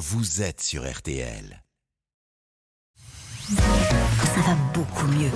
vous êtes sur RTL. Ça va beaucoup mieux.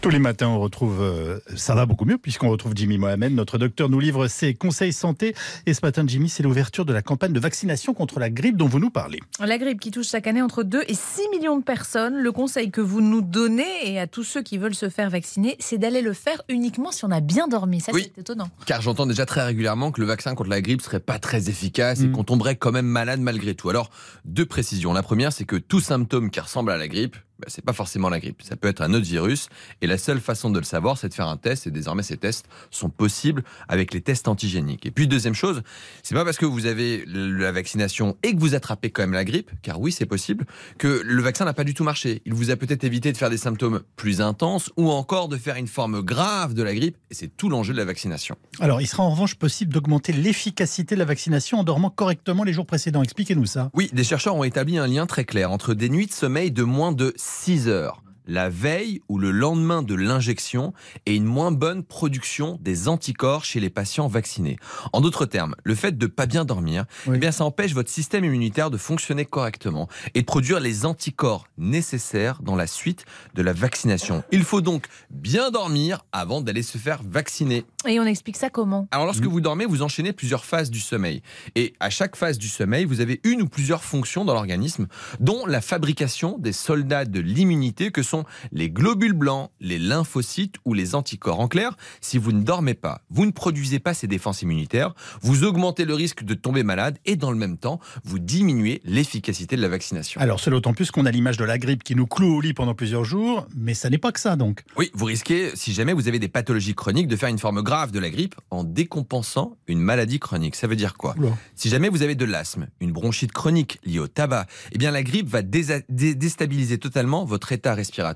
Tous les matins, on retrouve, euh, ça va beaucoup mieux puisqu'on retrouve Jimmy Mohamed. Notre docteur nous livre ses conseils santé. Et ce matin, Jimmy, c'est l'ouverture de la campagne de vaccination contre la grippe dont vous nous parlez. La grippe qui touche chaque année entre 2 et 6 millions de personnes. Le conseil que vous nous donnez et à tous ceux qui veulent se faire vacciner, c'est d'aller le faire uniquement si on a bien dormi. Ça, Oui. c'est étonnant. Car j'entends déjà très régulièrement que le vaccin contre la grippe serait pas très efficace et Mm. qu'on tomberait quand même malade malgré tout. Alors, deux précisions. La première, c'est que tout symptôme qui ressemble à la grippe, bah, c'est pas forcément la grippe. Ça peut être un autre virus. Et la seule façon de le savoir, c'est de faire un test. Et désormais, ces tests sont possibles avec les tests antigéniques. Et puis, deuxième chose, c'est pas parce que vous avez la vaccination et que vous attrapez quand même la grippe, car oui, c'est possible, que le vaccin n'a pas du tout marché. Il vous a peut-être évité de faire des symptômes plus intenses ou encore de faire une forme grave de la grippe. Et c'est tout l'enjeu de la vaccination. Alors, il sera en revanche possible d'augmenter l'efficacité de la vaccination en dormant correctement les jours précédents. Expliquez-nous ça. Oui, des chercheurs ont établi un lien très clair entre des nuits de sommeil de moins de 6 heures, la veille ou le lendemain de l'injection et une moins bonne production des anticorps chez les patients vaccinés. En d'autres termes, le fait de pas bien dormir, Oui. eh bien ça empêche votre système immunitaire de fonctionner correctement et de produire les anticorps nécessaires dans la suite de la vaccination. Il faut donc bien dormir avant d'aller se faire vacciner. Et on explique ça comment? Alors lorsque vous dormez, vous enchaînez plusieurs phases du sommeil. Et à chaque phase du sommeil, vous avez une ou plusieurs fonctions dans l'organisme, dont la fabrication des soldats de l'immunité que sont les globules blancs, les lymphocytes ou les anticorps. En clair, si vous ne dormez pas, vous ne produisez pas ces défenses immunitaires, vous augmentez le risque de tomber malade et dans le même temps, vous diminuez l'efficacité de la vaccination. Alors, c'est d'autant plus qu'on a l'image de la grippe qui nous cloue au lit pendant plusieurs jours, mais ça n'est pas que ça donc. Oui, vous risquez, si jamais vous avez des pathologies chroniques, de faire une forme grave de la grippe en décompensant une maladie chronique. Ça veut dire quoi? Oula. Si jamais vous avez de l'asthme, une bronchite chronique liée au tabac, eh bien la grippe va dé- déstabiliser totalement votre état respiratoire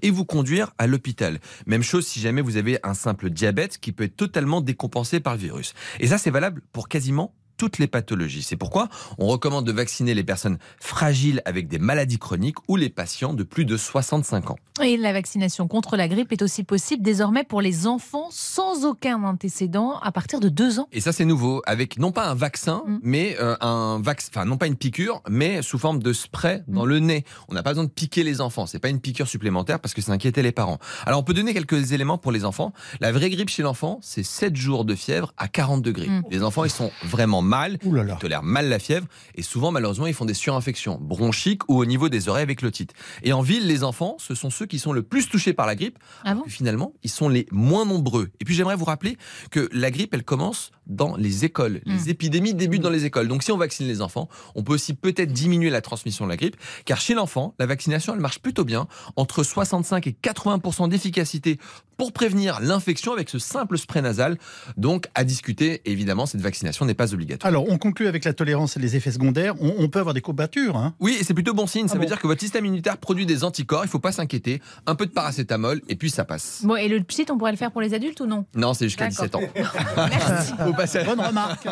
et vous conduire à l'hôpital. Même chose si jamais vous avez un simple diabète qui peut être totalement décompensé par le virus. Et ça, c'est valable pour quasiment toutes les pathologies. C'est pourquoi on recommande de vacciner les personnes fragiles avec des maladies chroniques ou les patients de plus de 65 ans. Et la vaccination contre la grippe est aussi possible désormais pour les enfants sans aucun antécédent à partir de 2 ans. Et ça, c'est nouveau, avec non pas un vaccin, Mm. mais euh, un vaccin, enfin non pas une piqûre, mais sous forme de spray dans Mm. le nez. On n'a pas besoin de piquer les enfants. C'est pas une piqûre supplémentaire parce que ça inquiétait les parents. Alors, on peut donner quelques éléments pour les enfants. La vraie grippe chez l'enfant, c'est 7 jours de fièvre à 40 degrés. Mm. Les enfants, ils sont vraiment mal. Là là. Ils tolèrent mal la fièvre et souvent, malheureusement, ils font des surinfections bronchiques ou au niveau des oreilles avec l'otite. Et en ville, les enfants, ce sont ceux qui sont le plus touchés par la grippe Ah bon finalement, ils sont les moins nombreux. Et puis j'aimerais vous rappeler que la grippe, elle commence dans les écoles. Les Mm. épidémies débutent dans les écoles. Donc si on vaccine les enfants, on peut aussi peut-être diminuer la transmission de la grippe, car chez l'enfant, la vaccination, elle marche plutôt bien, entre 65 et 80 d'efficacité pour prévenir l'infection avec ce simple spray nasal. Donc à discuter, évidemment, cette vaccination n'est pas obligatoire. Alors, on conclut avec la tolérance et les effets secondaires. On, on peut avoir des courbatures. Hein. Oui, et c'est plutôt bon signe. Ça Ah veut bon dire que votre système immunitaire produit des anticorps. Il faut pas s'inquiéter. Un peu de paracétamol et puis ça passe. Bon, et le psy, on pourrait le faire pour les adultes ou non? Non, c'est jusqu'à D'accord. 17 ans. Merci. Faut passer à Bonne remarque.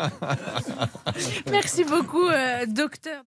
Merci beaucoup, euh, docteur.